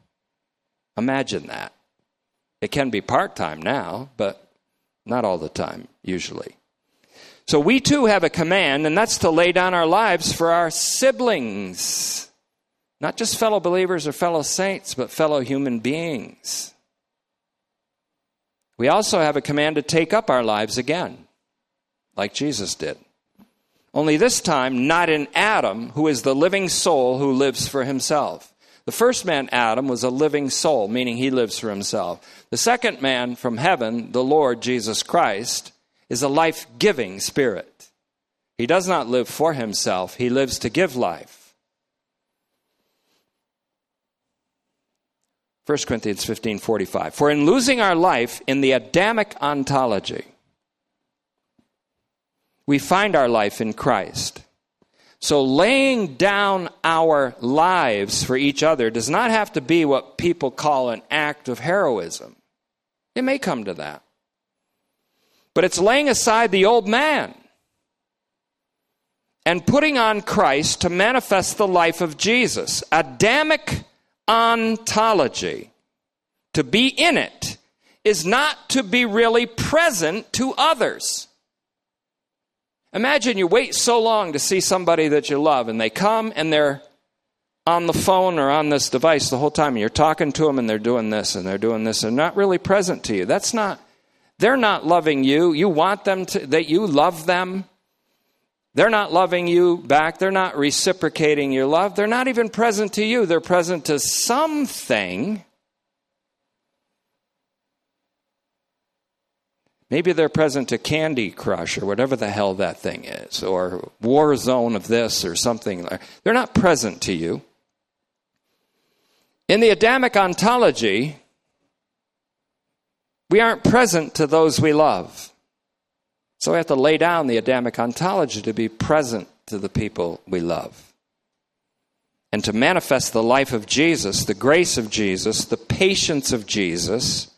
Imagine that. It can be part time now, but not all the time, usually. So we too have a command, and that's to lay down our lives for our siblings. Not just fellow believers or fellow saints, but fellow human beings. We also have a command to take up our lives again, like Jesus did. Only this time, not in Adam, who is the living soul who lives for himself. The first man, Adam, was a living soul, meaning he lives for himself. The second man from heaven, the Lord Jesus Christ, is a life giving spirit. He does not live for himself, he lives to give life. 1 Corinthians 15 45. For in losing our life in the Adamic ontology, we find our life in Christ. So laying down our lives for each other does not have to be what people call an act of heroism. It may come to that. But it's laying aside the old man and putting on Christ to manifest the life of Jesus. Adamic ontology, to be in it, is not to be really present to others. Imagine you wait so long to see somebody that you love, and they come and they're on the phone or on this device the whole time, and you're talking to them, and they're doing this and they're doing this, and not really present to you. That's not, they're not loving you. You want them to, that you love them. They're not loving you back. They're not reciprocating your love. They're not even present to you. They're present to something. Maybe they're present to Candy Crush or whatever the hell that thing is, or War Zone of this or something. They're not present to you. In the Adamic ontology, we aren't present to those we love. So we have to lay down the Adamic ontology to be present to the people we love. And to manifest the life of Jesus, the grace of Jesus, the patience of Jesus,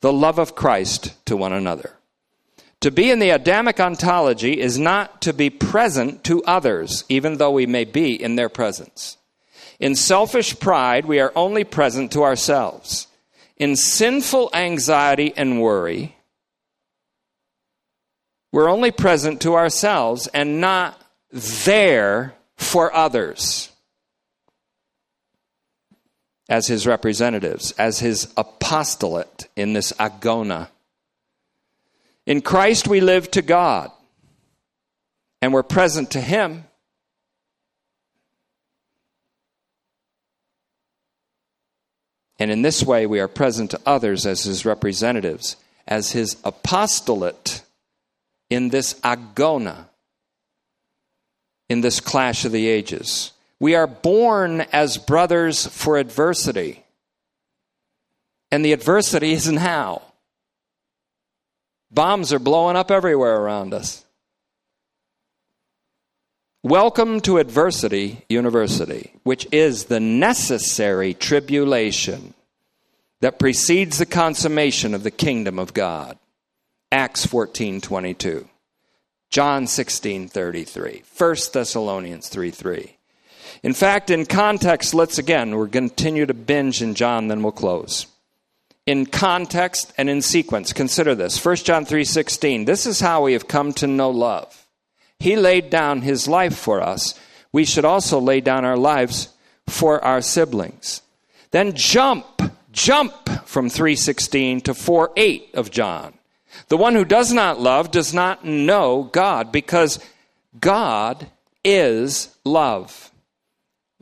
the love of Christ to one another. To be in the Adamic ontology is not to be present to others, even though we may be in their presence. In selfish pride, we are only present to ourselves. In sinful anxiety and worry, we're only present to ourselves and not there for others as his representatives, as his apostolate in this agona. In Christ we live to God, and we're present to him. And in this way, we are present to others as his representatives, as his apostolate in this agona, in this clash of the ages. We are born as brothers for adversity. And the adversity is now. Bombs are blowing up everywhere around us. Welcome to Adversity University, which is the necessary tribulation that precedes the consummation of the kingdom of God. Acts 14:22. John 16:33. 1 Thessalonians 3:3. In fact, in context, let's again, we're going to continue to binge in John then we'll close. In context and in sequence, consider this. 1 John 3:16. This is how we have come to know love. He laid down his life for us. We should also lay down our lives for our siblings. Then jump, jump from 3:16 to 4:8 of John. The one who does not love does not know God because God is love.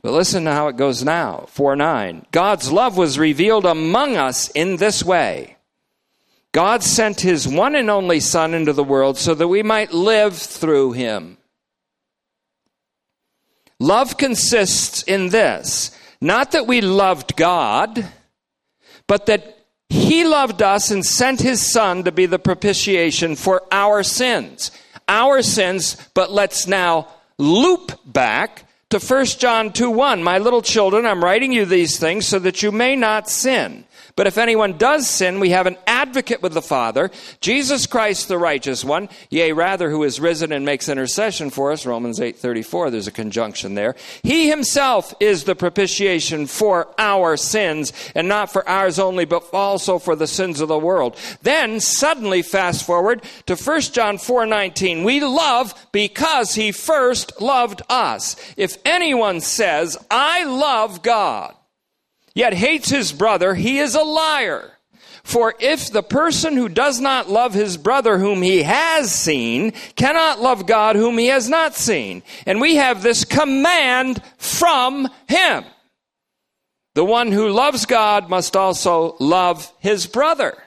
But listen to how it goes now. 4 9. God's love was revealed among us in this way God sent his one and only Son into the world so that we might live through him. Love consists in this not that we loved God, but that he loved us and sent his son to be the propitiation for our sins. Our sins, but let's now loop back to 1 John 2 1. My little children, I'm writing you these things so that you may not sin. But if anyone does sin, we have an advocate with the Father, Jesus Christ the righteous one, yea, rather, who is risen and makes intercession for us, Romans 8.34, there's a conjunction there. He himself is the propitiation for our sins, and not for ours only, but also for the sins of the world. Then, suddenly, fast forward to 1 John 4.19, we love because he first loved us. If anyone says, I love God, yet hates his brother, he is a liar. For if the person who does not love his brother whom he has seen cannot love God whom he has not seen. And we have this command from him. The one who loves God must also love his brother.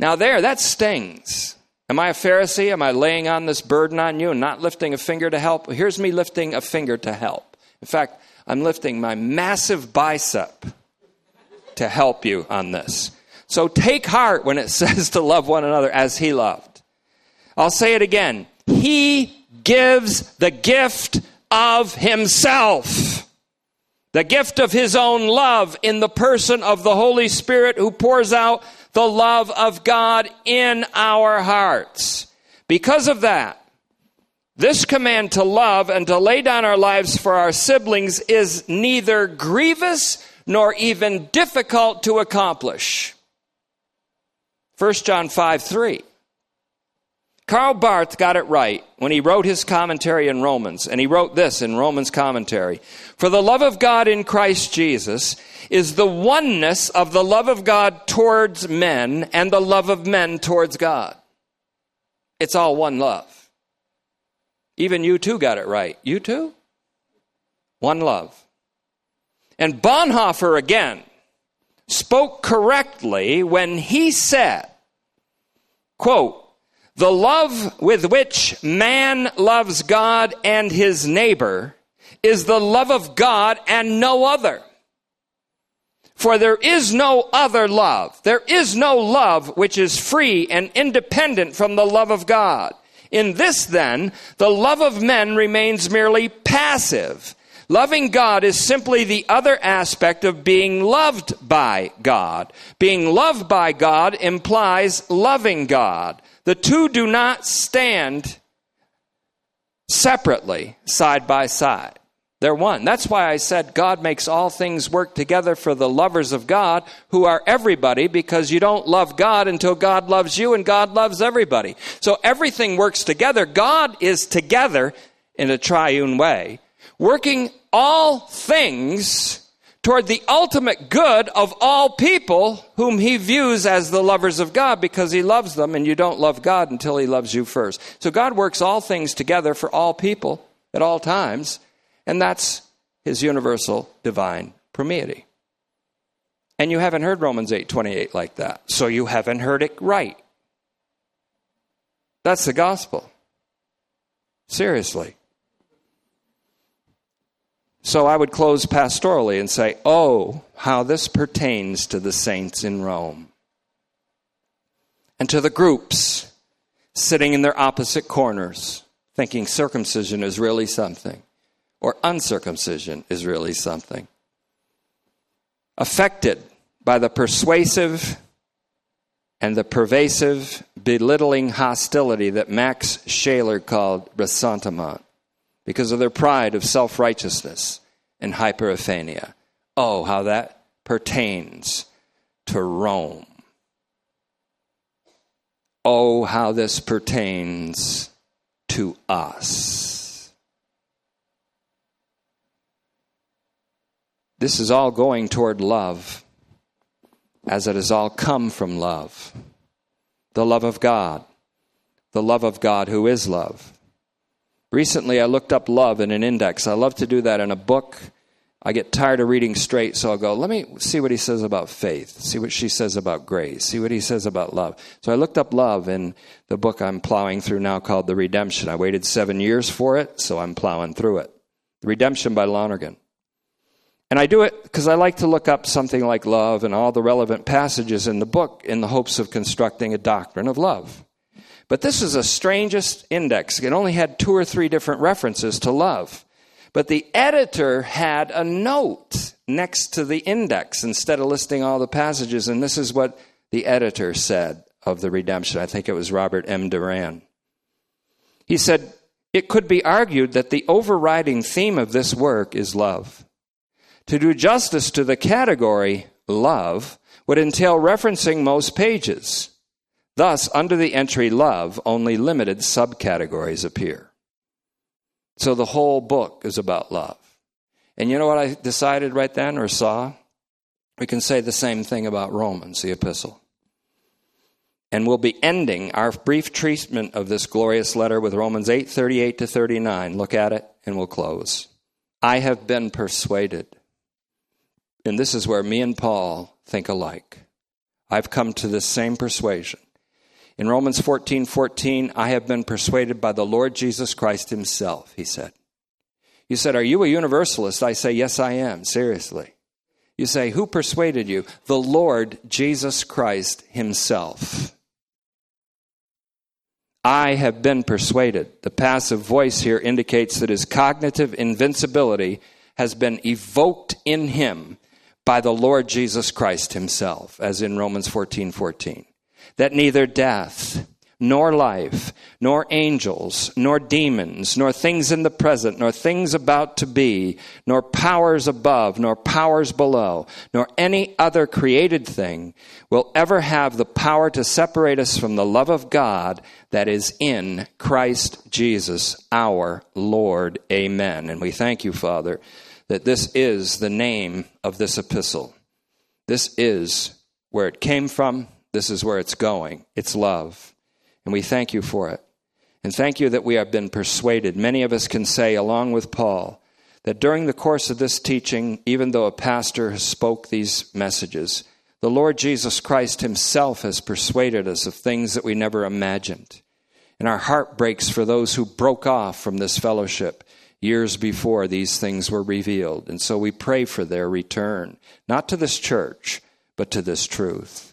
Now, there, that stings. Am I a Pharisee? Am I laying on this burden on you and not lifting a finger to help? Here's me lifting a finger to help. In fact, I'm lifting my massive bicep to help you on this. So take heart when it says to love one another as he loved. I'll say it again. He gives the gift of himself. The gift of his own love in the person of the Holy Spirit who pours out the love of God in our hearts. Because of that, this command to love and to lay down our lives for our siblings is neither grievous nor even difficult to accomplish. 1 John 5 3. Karl Barth got it right when he wrote his commentary in Romans, and he wrote this in Romans commentary For the love of God in Christ Jesus is the oneness of the love of God towards men and the love of men towards God. It's all one love. Even U2 got it right. U2? One love. And Bonhoeffer again spoke correctly when he said, quote, the love with which man loves God and his neighbor is the love of God and no other. For there is no other love. There is no love which is free and independent from the love of God. In this, then, the love of men remains merely passive. Loving God is simply the other aspect of being loved by God. Being loved by God implies loving God. The two do not stand separately, side by side. They're one. That's why I said God makes all things work together for the lovers of God, who are everybody, because you don't love God until God loves you, and God loves everybody. So everything works together. God is together in a triune way, working all things toward the ultimate good of all people whom he views as the lovers of God because he loves them and you don't love God until he loves you first. So God works all things together for all people at all times, and that's his universal divine premiety. And you haven't heard Romans 8:28 like that. So you haven't heard it right. That's the gospel. Seriously. So I would close pastorally and say, Oh, how this pertains to the saints in Rome and to the groups sitting in their opposite corners, thinking circumcision is really something or uncircumcision is really something. Affected by the persuasive and the pervasive, belittling hostility that Max Scheler called ressentiment because of their pride of self righteousness and hyperephania. Oh, how that pertains to Rome. Oh, how this pertains to us. This is all going toward love, as it has all come from love. The love of God, the love of God who is love. Recently, I looked up love in an index. I love to do that in a book. I get tired of reading straight, so I'll go, let me see what he says about faith, see what she says about grace, see what he says about love. So I looked up love in the book I'm plowing through now called The Redemption. I waited seven years for it, so I'm plowing through it. The Redemption by Lonergan. And I do it because I like to look up something like love and all the relevant passages in the book in the hopes of constructing a doctrine of love. But this is the strangest index. It only had two or three different references to love. But the editor had a note next to the index instead of listing all the passages. And this is what the editor said of the redemption. I think it was Robert M. Doran. He said, It could be argued that the overriding theme of this work is love. To do justice to the category love would entail referencing most pages. Thus, under the entry love, only limited subcategories appear. So the whole book is about love. And you know what I decided right then or saw? We can say the same thing about Romans, the epistle. And we'll be ending our brief treatment of this glorious letter with Romans 8 38 to 39. Look at it and we'll close. I have been persuaded. And this is where me and Paul think alike. I've come to the same persuasion in Romans 14 14, I have been persuaded by the Lord Jesus Christ himself, he said. You said, Are you a universalist? I say, Yes, I am, seriously. You say, Who persuaded you? The Lord Jesus Christ himself. I have been persuaded. The passive voice here indicates that his cognitive invincibility has been evoked in him by the Lord Jesus Christ himself, as in Romans 14 14. That neither death, nor life, nor angels, nor demons, nor things in the present, nor things about to be, nor powers above, nor powers below, nor any other created thing will ever have the power to separate us from the love of God that is in Christ Jesus our Lord. Amen. And we thank you, Father, that this is the name of this epistle. This is where it came from. This is where it's going. It's love. And we thank you for it. And thank you that we have been persuaded. Many of us can say, along with Paul, that during the course of this teaching, even though a pastor has spoke these messages, the Lord Jesus Christ himself has persuaded us of things that we never imagined. And our heart breaks for those who broke off from this fellowship years before these things were revealed. And so we pray for their return, not to this church, but to this truth.